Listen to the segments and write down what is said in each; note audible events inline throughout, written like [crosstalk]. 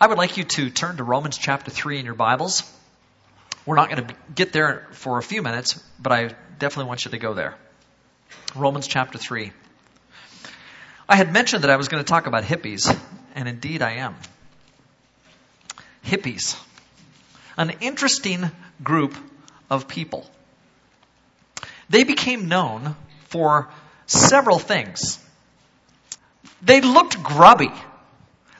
I would like you to turn to Romans chapter 3 in your Bibles. We're not going to get there for a few minutes, but I definitely want you to go there. Romans chapter 3. I had mentioned that I was going to talk about hippies, and indeed I am. Hippies. An interesting group of people. They became known for several things. They looked grubby.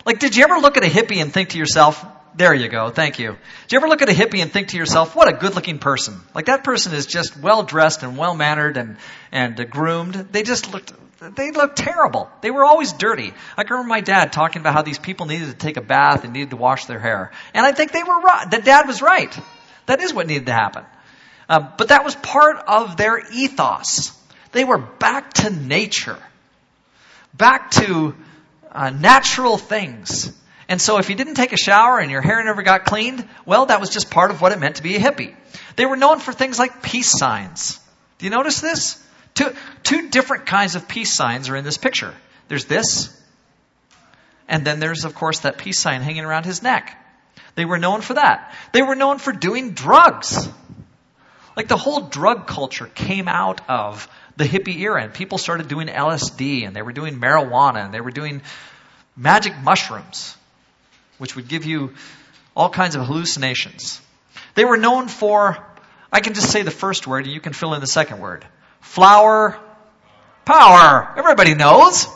Like, did you ever look at a hippie and think to yourself, there you go, thank you. Did you ever look at a hippie and think to yourself, what a good looking person? Like, that person is just well dressed and well mannered and, and groomed. They just looked, they looked terrible. They were always dirty. I can remember my dad talking about how these people needed to take a bath and needed to wash their hair. And I think they were right. That dad was right. That is what needed to happen. Uh, but that was part of their ethos. They were back to nature. Back to uh, natural things. And so if you didn't take a shower and your hair never got cleaned, well, that was just part of what it meant to be a hippie. They were known for things like peace signs. Do you notice this? Two, two different kinds of peace signs are in this picture. There's this, and then there's, of course, that peace sign hanging around his neck. They were known for that. They were known for doing drugs. Like the whole drug culture came out of the hippie era, and people started doing LSD, and they were doing marijuana, and they were doing magic mushrooms, which would give you all kinds of hallucinations. They were known for, I can just say the first word, and you can fill in the second word flower power. Everybody knows.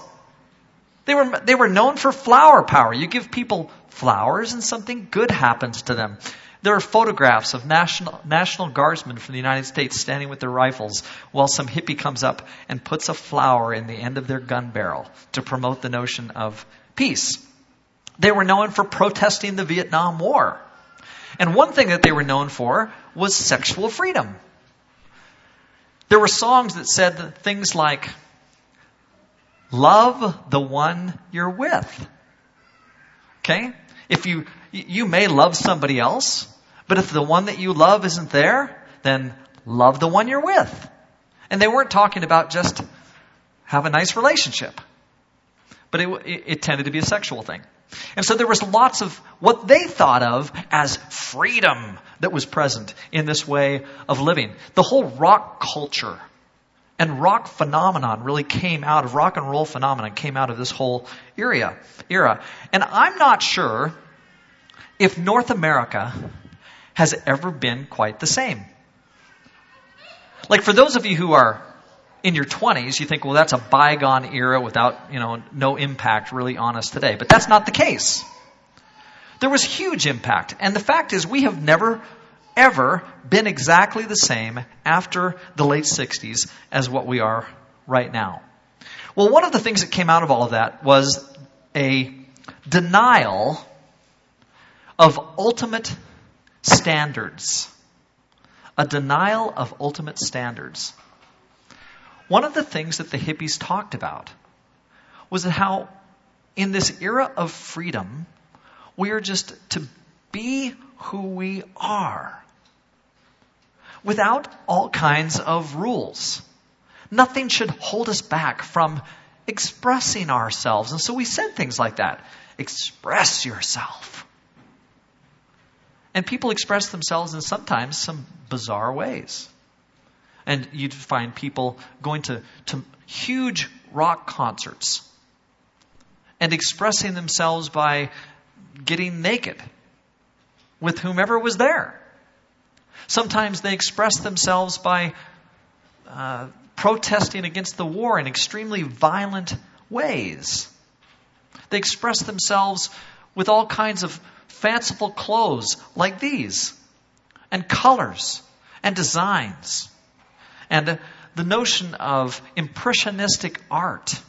They were, they were known for flower power. You give people flowers, and something good happens to them. There are photographs of national, national guardsmen from the United States standing with their rifles while some hippie comes up and puts a flower in the end of their gun barrel to promote the notion of peace. They were known for protesting the Vietnam War. And one thing that they were known for was sexual freedom. There were songs that said things like, Love the one you're with. Okay? If you, you may love somebody else, but if the one that you love isn't there, then love the one you're with. And they weren't talking about just have a nice relationship. But it, it, tended to be a sexual thing. And so there was lots of what they thought of as freedom that was present in this way of living. The whole rock culture and rock phenomenon really came out of rock and roll phenomenon came out of this whole era. Era. And I'm not sure if North America has ever been quite the same. Like for those of you who are in your 20s, you think, well, that's a bygone era without, you know, no impact really on us today. But that's not the case. There was huge impact. And the fact is, we have never, ever been exactly the same after the late 60s as what we are right now. Well, one of the things that came out of all of that was a denial of ultimate standards. A denial of ultimate standards. One of the things that the hippies talked about was how, in this era of freedom, we are just to be who we are without all kinds of rules. Nothing should hold us back from expressing ourselves. And so we said things like that. Express yourself. And people express themselves in sometimes some bizarre ways. And you'd find people going to, to huge rock concerts and expressing themselves by getting naked with whomever was there. Sometimes they express themselves by uh, protesting against the war in extremely violent ways. They express themselves with all kinds of fanciful clothes like these, and colors, and designs. And the notion of impressionistic art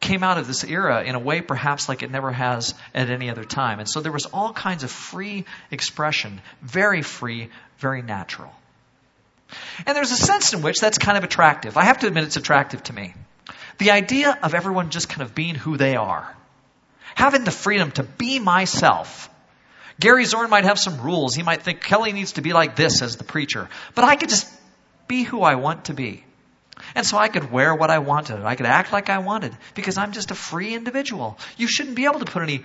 came out of this era in a way perhaps like it never has at any other time. And so there was all kinds of free expression, very free, very natural. And there's a sense in which that's kind of attractive. I have to admit it's attractive to me. The idea of everyone just kind of being who they are. Having the freedom to be myself. Gary Zorn might have some rules. He might think Kelly needs to be like this as the preacher. But I could just be who I want to be. And so I could wear what I wanted. I could act like I wanted because I'm just a free individual. You shouldn't be able to put any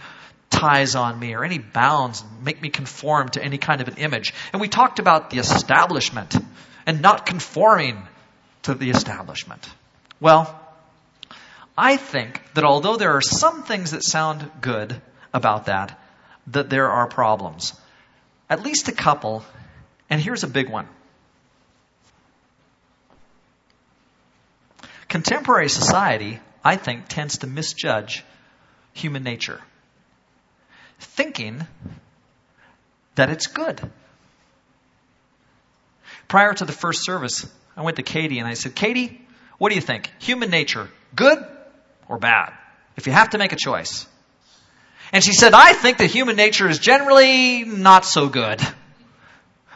ties on me or any bounds make me conform to any kind of an image. And we talked about the establishment and not conforming to the establishment. Well, I think that although there are some things that sound good about that, that there are problems. At least a couple, and here's a big one. Contemporary society, I think, tends to misjudge human nature, thinking that it's good. Prior to the first service, I went to Katie and I said, Katie, what do you think? Human nature, good or bad? If you have to make a choice. And she said, I think that human nature is generally not so good.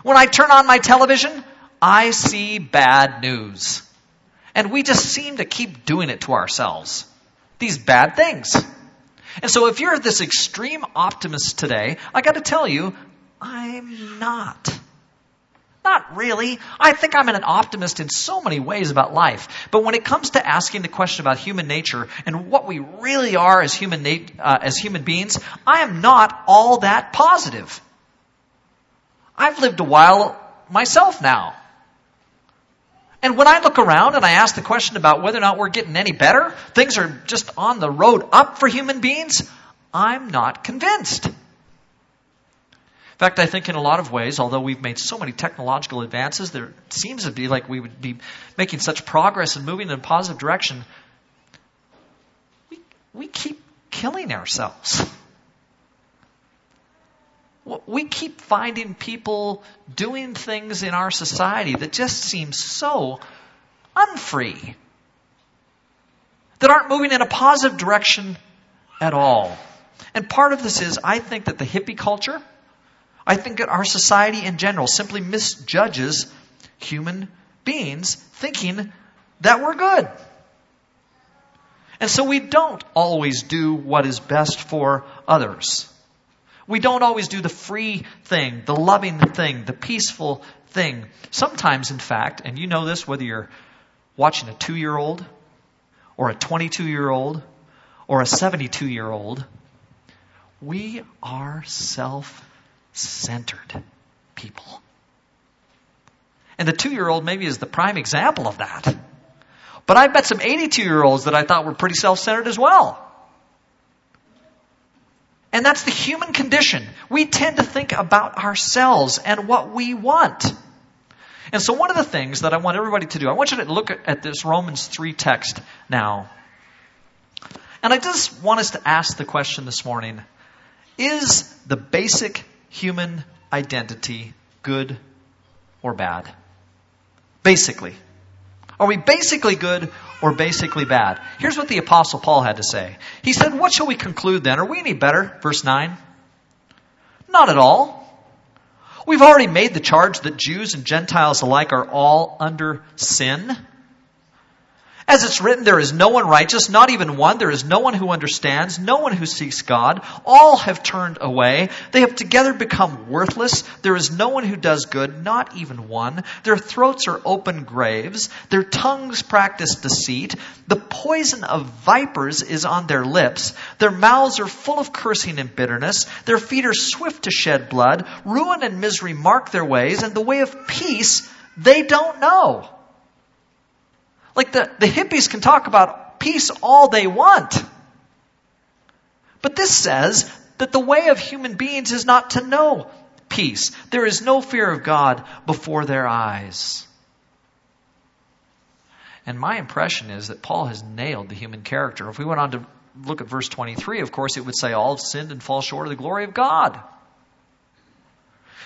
When I turn on my television, I see bad news. And we just seem to keep doing it to ourselves. These bad things. And so if you're this extreme optimist today, I gotta tell you, I'm not. Not really. I think I'm an optimist in so many ways about life. But when it comes to asking the question about human nature and what we really are as human, nat- uh, as human beings, I am not all that positive. I've lived a while myself now. And when I look around and I ask the question about whether or not we're getting any better, things are just on the road up for human beings, I'm not convinced fact, I think in a lot of ways, although we've made so many technological advances, there seems to be like we would be making such progress and moving in a positive direction. We, we keep killing ourselves. We keep finding people doing things in our society that just seem so unfree, that aren't moving in a positive direction at all. And part of this is, I think that the hippie culture, I think that our society in general simply misjudges human beings thinking that we're good. And so we don't always do what is best for others. We don't always do the free thing, the loving thing, the peaceful thing. Sometimes, in fact, and you know this whether you're watching a two year old or a 22 year old or a 72 year old, we are self centered people. And the two year old maybe is the prime example of that. But I've met some 82 year olds that I thought were pretty self centered as well. And that's the human condition. We tend to think about ourselves and what we want. And so, one of the things that I want everybody to do, I want you to look at this Romans 3 text now. And I just want us to ask the question this morning Is the basic human identity good or bad? Basically. Are we basically good or basically bad? Here's what the apostle Paul had to say. He said, what shall we conclude then? Are we any better? Verse 9. Not at all. We've already made the charge that Jews and Gentiles alike are all under sin. As it's written, there is no one righteous, not even one. There is no one who understands, no one who seeks God. All have turned away. They have together become worthless. There is no one who does good, not even one. Their throats are open graves. Their tongues practice deceit. The poison of vipers is on their lips. Their mouths are full of cursing and bitterness. Their feet are swift to shed blood. Ruin and misery mark their ways, and the way of peace they don't know. Like the, the hippies can talk about peace all they want. But this says that the way of human beings is not to know peace. There is no fear of God before their eyes. And my impression is that Paul has nailed the human character. If we went on to look at verse 23, of course, it would say, All have sinned and fall short of the glory of God.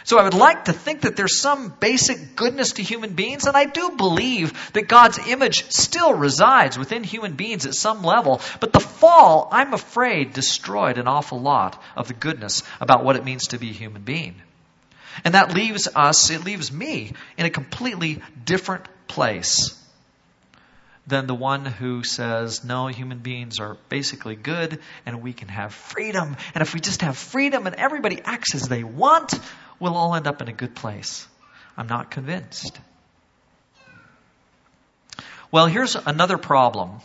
So I would like to think that there's some basic goodness to human beings, and I do believe that God's image still resides within human beings at some level. But the fall, I'm afraid, destroyed an awful lot of the goodness about what it means to be a human being. And that leaves us, it leaves me in a completely different place than the one who says, no, human beings are basically good and we can have freedom. And if we just have freedom and everybody acts as they want, we'll all end up in a good place. I'm not convinced. Well, here's another problem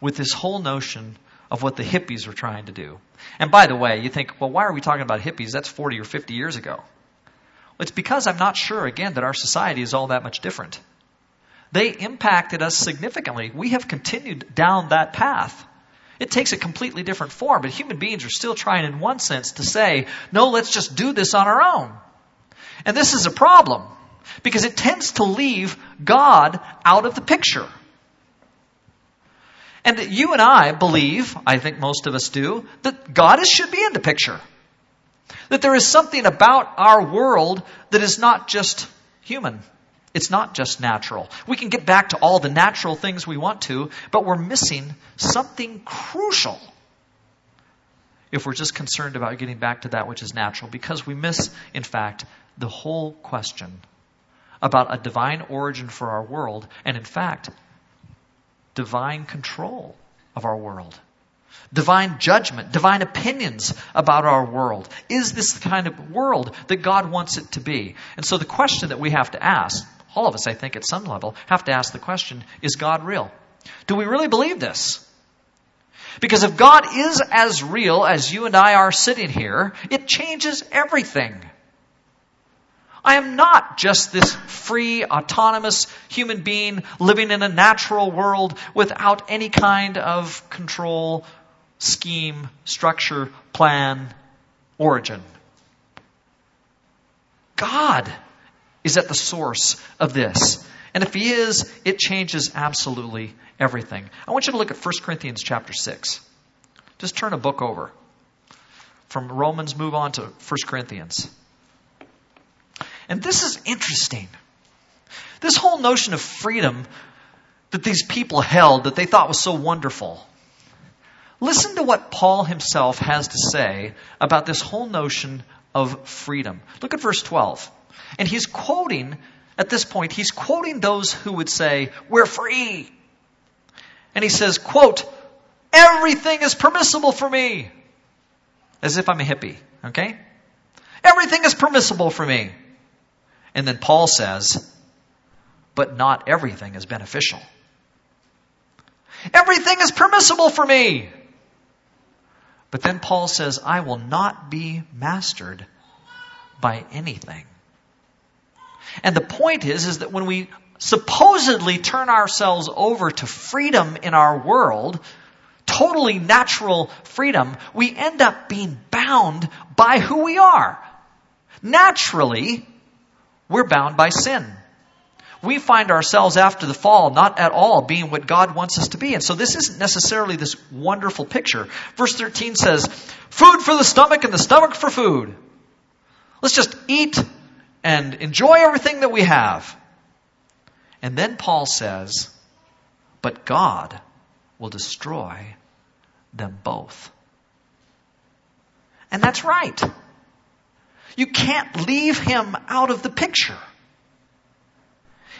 with this whole notion of what the hippies were trying to do. And by the way, you think, well, why are we talking about hippies? That's 40 or 50 years ago. It's because I'm not sure, again, that our society is all that much different. They impacted us significantly. We have continued down that path. It takes a completely different form, but human beings are still trying, in one sense, to say, no, let's just do this on our own. And this is a problem because it tends to leave God out of the picture. And you and I believe, I think most of us do, that God should be in the picture. That there is something about our world that is not just human. It's not just natural. We can get back to all the natural things we want to, but we're missing something crucial if we're just concerned about getting back to that which is natural, because we miss, in fact, the whole question about a divine origin for our world, and in fact, divine control of our world. Divine judgment, divine opinions about our world. Is this the kind of world that God wants it to be? And so the question that we have to ask, all of us, I think, at some level, have to ask the question is God real? Do we really believe this? Because if God is as real as you and I are sitting here, it changes everything. I am not just this free, autonomous human being living in a natural world without any kind of control, scheme, structure, plan, origin. God is at the source of this. And if he is, it changes absolutely everything. I want you to look at 1 Corinthians chapter 6. Just turn a book over. From Romans, move on to 1 Corinthians. And this is interesting. This whole notion of freedom that these people held that they thought was so wonderful. Listen to what Paul himself has to say about this whole notion of freedom. Look at verse 12. And he's quoting, at this point, he's quoting those who would say, We're free. And he says, quote, Everything is permissible for me. As if I'm a hippie, okay? Everything is permissible for me. And then Paul says, But not everything is beneficial. Everything is permissible for me. But then Paul says, I will not be mastered by anything. And the point is, is that when we supposedly turn ourselves over to freedom in our world, totally natural freedom, we end up being bound by who we are. Naturally, we're bound by sin. We find ourselves after the fall not at all being what God wants us to be. And so this isn't necessarily this wonderful picture. Verse 13 says, food for the stomach and the stomach for food. Let's just eat and enjoy everything that we have. And then Paul says, but God will destroy them both. And that's right. You can't leave him out of the picture.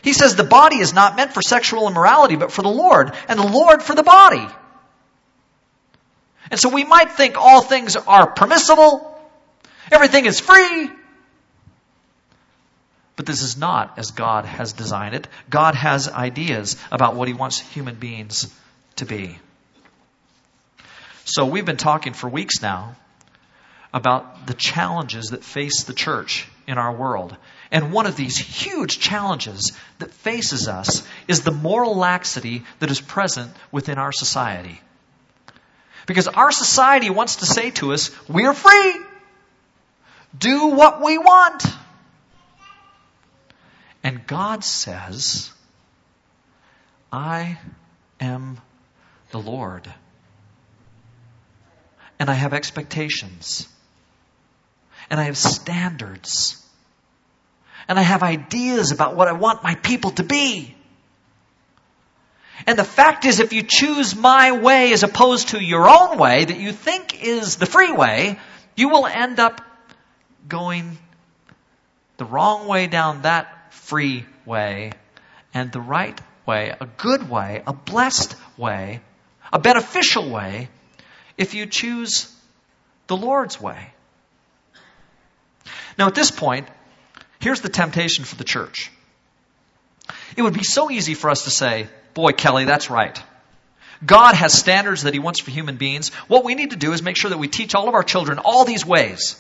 He says the body is not meant for sexual immorality, but for the Lord, and the Lord for the body. And so we might think all things are permissible, everything is free, but this is not as God has designed it. God has ideas about what He wants human beings to be. So we've been talking for weeks now about the challenges that face the church in our world. And one of these huge challenges that faces us is the moral laxity that is present within our society. Because our society wants to say to us, we're free. Do what we want. And God says, I am the Lord. And I have expectations. And I have standards. And I have ideas about what I want my people to be. And the fact is, if you choose my way as opposed to your own way that you think is the free way, you will end up going the wrong way down that free way and the right way, a good way, a blessed way, a beneficial way, if you choose the Lord's way. Now, at this point, here's the temptation for the church. It would be so easy for us to say, Boy, Kelly, that's right. God has standards that He wants for human beings. What we need to do is make sure that we teach all of our children all these ways.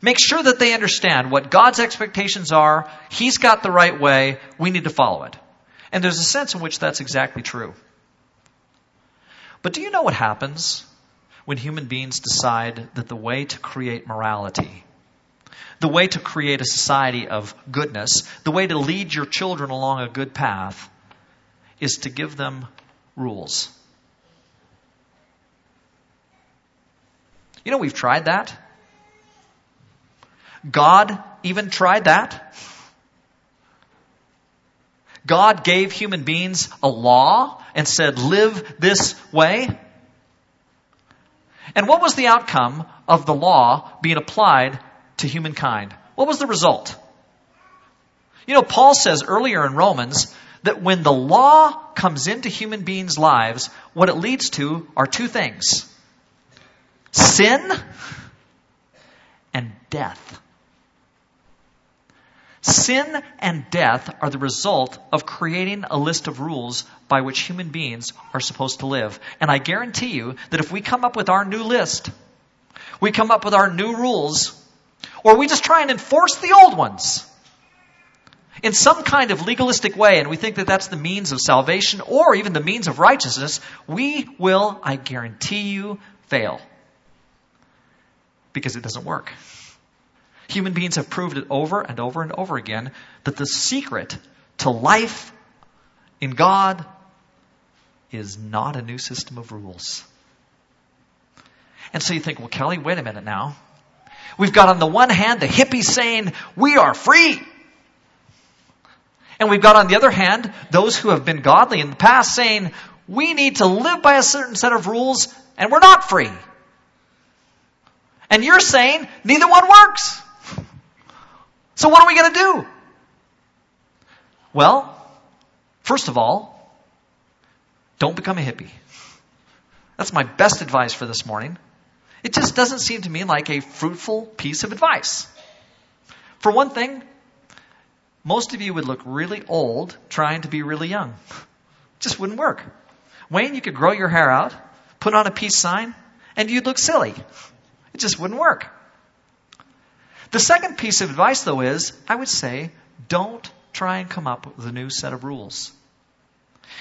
Make sure that they understand what God's expectations are. He's got the right way. We need to follow it. And there's a sense in which that's exactly true. But do you know what happens when human beings decide that the way to create morality, the way to create a society of goodness, the way to lead your children along a good path is to give them rules? You know, we've tried that. God even tried that. God gave human beings a law and said, live this way. And what was the outcome of the law being applied to humankind? What was the result? You know, Paul says earlier in Romans that when the law comes into human beings' lives, what it leads to are two things sin and death. Sin and death are the result of creating a list of rules by which human beings are supposed to live. And I guarantee you that if we come up with our new list, we come up with our new rules, or we just try and enforce the old ones in some kind of legalistic way, and we think that that's the means of salvation or even the means of righteousness, we will, I guarantee you, fail. Because it doesn't work. Human beings have proved it over and over and over again that the secret to life in God is not a new system of rules. And so you think, well, Kelly, wait a minute now. We've got on the one hand the hippies saying, we are free. And we've got on the other hand those who have been godly in the past saying, we need to live by a certain set of rules and we're not free. And you're saying neither one works. So what are we going to do? Well, first of all, don't become a hippie. That's my best advice for this morning. It just doesn't seem to me like a fruitful piece of advice. For one thing, most of you would look really old trying to be really young. It [laughs] just wouldn't work. Wayne, you could grow your hair out, put on a peace sign, and you'd look silly. It just wouldn't work. The second piece of advice, though, is I would say don't try and come up with a new set of rules.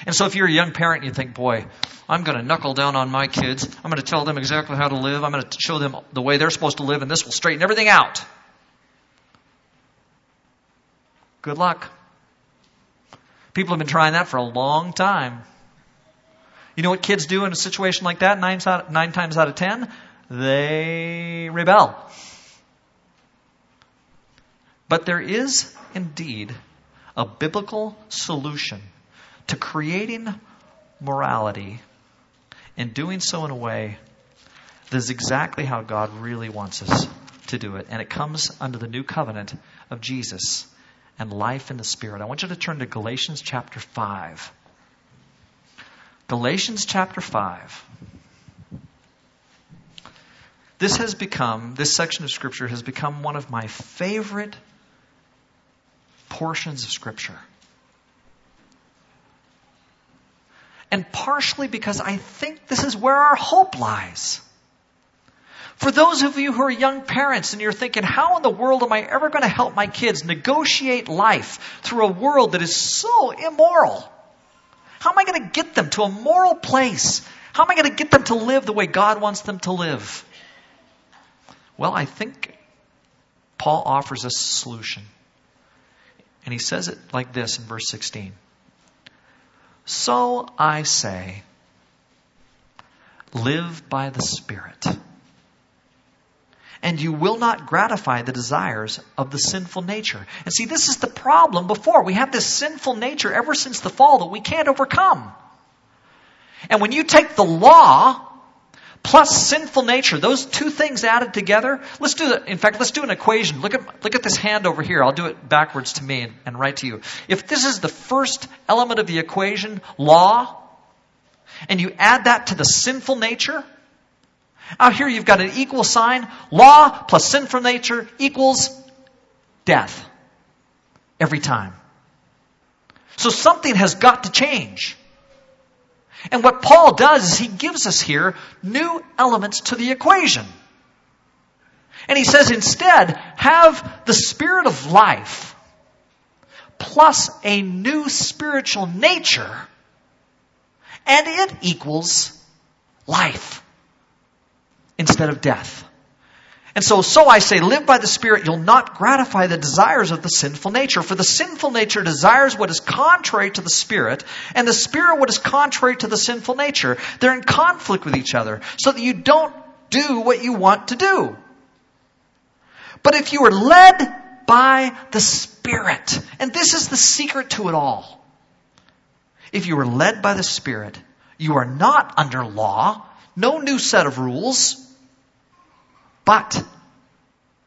And so if you're a young parent and you think, boy, I'm going to knuckle down on my kids, I'm going to tell them exactly how to live, I'm going to show them the way they're supposed to live, and this will straighten everything out. Good luck. People have been trying that for a long time. You know what kids do in a situation like that nine, nine times out of ten? They rebel. But there is indeed a biblical solution to creating morality and doing so in a way that is exactly how God really wants us to do it. And it comes under the new covenant of Jesus and life in the Spirit. I want you to turn to Galatians chapter 5. Galatians chapter 5. This has become, this section of Scripture has become one of my favorite portions of Scripture. And partially because I think this is where our hope lies. For those of you who are young parents and you're thinking, how in the world am I ever going to help my kids negotiate life through a world that is so immoral? How am I going to get them to a moral place? How am I going to get them to live the way God wants them to live? Well, I think Paul offers a solution. And he says it like this in verse 16. So I say, live by the Spirit. And you will not gratify the desires of the sinful nature. And see, this is the problem before. We have this sinful nature ever since the fall that we can't overcome. And when you take the law plus sinful nature, those two things added together, let's do that. In fact, let's do an equation. Look at, look at this hand over here. I'll do it backwards to me and, and right to you. If this is the first element of the equation, law, and you add that to the sinful nature, out here you've got an equal sign. Law plus sinful nature equals death. Every time. So something has got to change. And what Paul does is he gives us here new elements to the equation. And he says instead, have the spirit of life plus a new spiritual nature, and it equals life instead of death. And so, so I say, live by the Spirit, you'll not gratify the desires of the sinful nature. For the sinful nature desires what is contrary to the Spirit, and the Spirit what is contrary to the sinful nature. They're in conflict with each other, so that you don't do what you want to do. But if you are led by the Spirit, and this is the secret to it all. If you are led by the Spirit, you are not under law, no new set of rules, but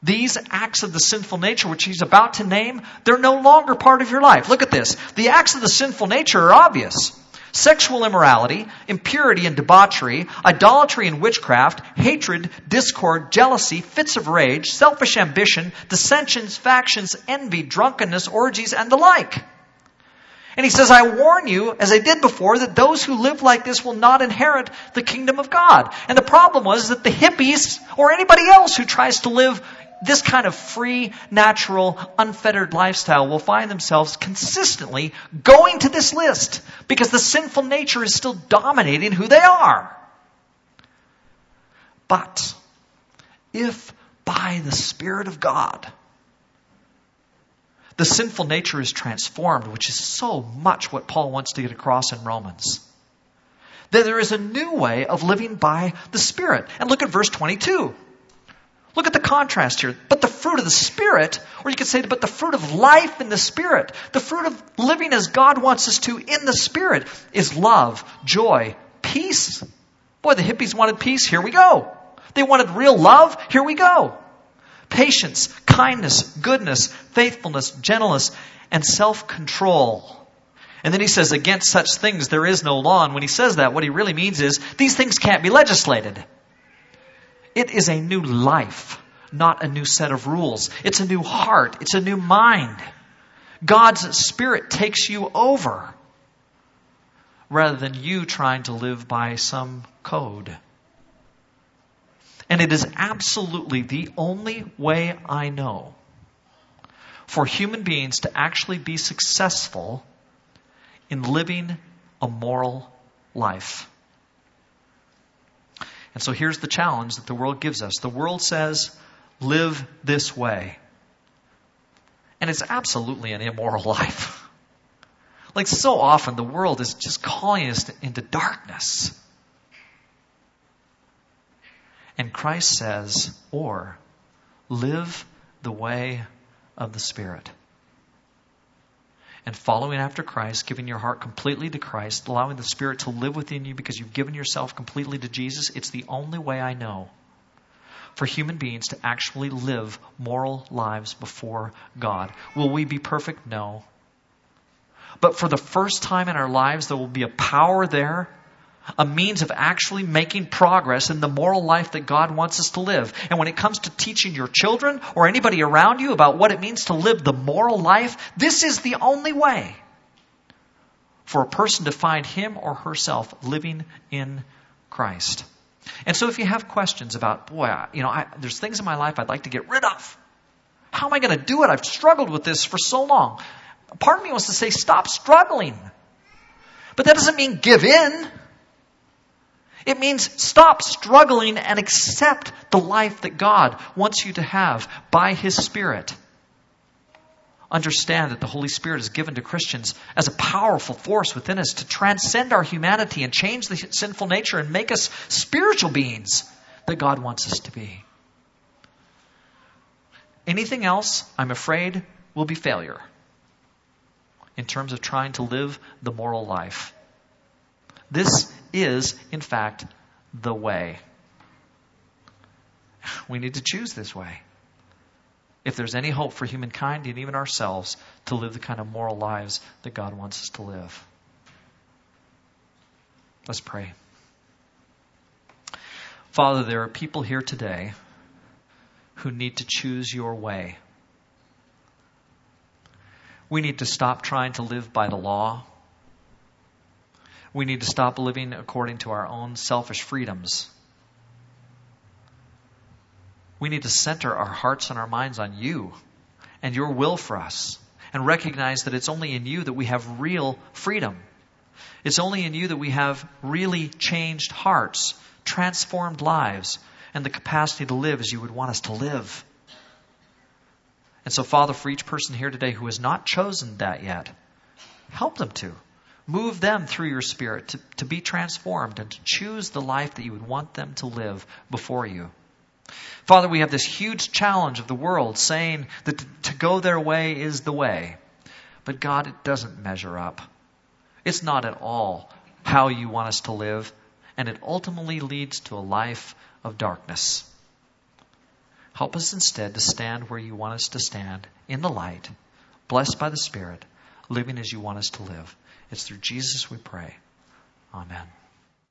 these acts of the sinful nature, which he's about to name, they're no longer part of your life. Look at this. The acts of the sinful nature are obvious. Sexual immorality, impurity and debauchery, idolatry and witchcraft, hatred, discord, jealousy, fits of rage, selfish ambition, dissensions, factions, envy, drunkenness, orgies, and the like. And he says, I warn you, as I did before, that those who live like this will not inherit the kingdom of God. And the problem was that the hippies, or anybody else who tries to live this kind of free, natural, unfettered lifestyle will find themselves consistently going to this list because the sinful nature is still dominating who they are. But if by the Spirit of God, the sinful nature is transformed, which is so much what Paul wants to get across in Romans. Then there is a new way of living by the Spirit. And look at verse 22. Look at the contrast here. But the fruit of the Spirit, or you could say, but the fruit of life in the Spirit, the fruit of living as God wants us to in the Spirit, is love, joy, peace. Boy, the hippies wanted peace. Here we go. They wanted real love. Here we go patience, kindness, goodness, faithfulness, gentleness, and self control. And then he says, against such things there is no law. And when he says that, what he really means is these things can't be legislated. It is a new life, not a new set of rules. It's a new heart. It's a new mind. God's Spirit takes you over rather than you trying to live by some code. And it is absolutely the only way I know for human beings to actually be successful in living a moral life. And so here's the challenge that the world gives us. The world says, live this way. And it's absolutely an immoral [laughs] life. Like so often, the world is just calling us into darkness. And Christ says, or live the way of the Spirit. And following after Christ, giving your heart completely to Christ, allowing the Spirit to live within you because you've given yourself completely to Jesus, it's the only way I know for human beings to actually live moral lives before God. Will we be perfect? No. But for the first time in our lives, there will be a power there a means of actually making progress in the moral life that God wants us to live. And when it comes to teaching your children or anybody around you about what it means to live the moral life, this is the only way for a person to find him or herself living in Christ. And so if you have questions about, boy, you know, I, there's things in my life I'd like to get rid of. How am I going to do it? I've struggled with this for so long. Part of me wants to say, stop struggling. But that doesn't mean give in. It means stop struggling and accept the life that God wants you to have by His Spirit. Understand that the Holy Spirit is given to Christians as a powerful force within us to transcend our humanity and change the sinful nature and make us spiritual beings that God wants us to be. Anything else, I'm afraid, will be failure in terms of trying to live the moral life. This is, in fact, the way. We need to choose this way. If there's any hope for humankind and even ourselves to live the kind of moral lives that God wants us to live. Let's pray. Father, there are people here today who need to choose your way. We need to stop trying to live by the law We need to stop living according to our own selfish freedoms. We need to center our hearts and our minds on you and your will for us and recognize that it's only in you that we have real freedom. It's only in you that we have really changed hearts, transformed lives, and the capacity to live as you would want us to live. And so, Father, for each person here today who has not chosen that yet, help them to. Move them through your Spirit to, to be transformed and to choose the life that you would want them to live before you. Father, we have this huge challenge of the world saying that to go their way is the way. But God, it doesn't measure up. It's not at all how you want us to live, and it ultimately leads to a life of darkness. Help us instead to stand where you want us to stand, in the light, blessed by the Spirit, living as you want us to live. It's through Jesus we pray. Amen.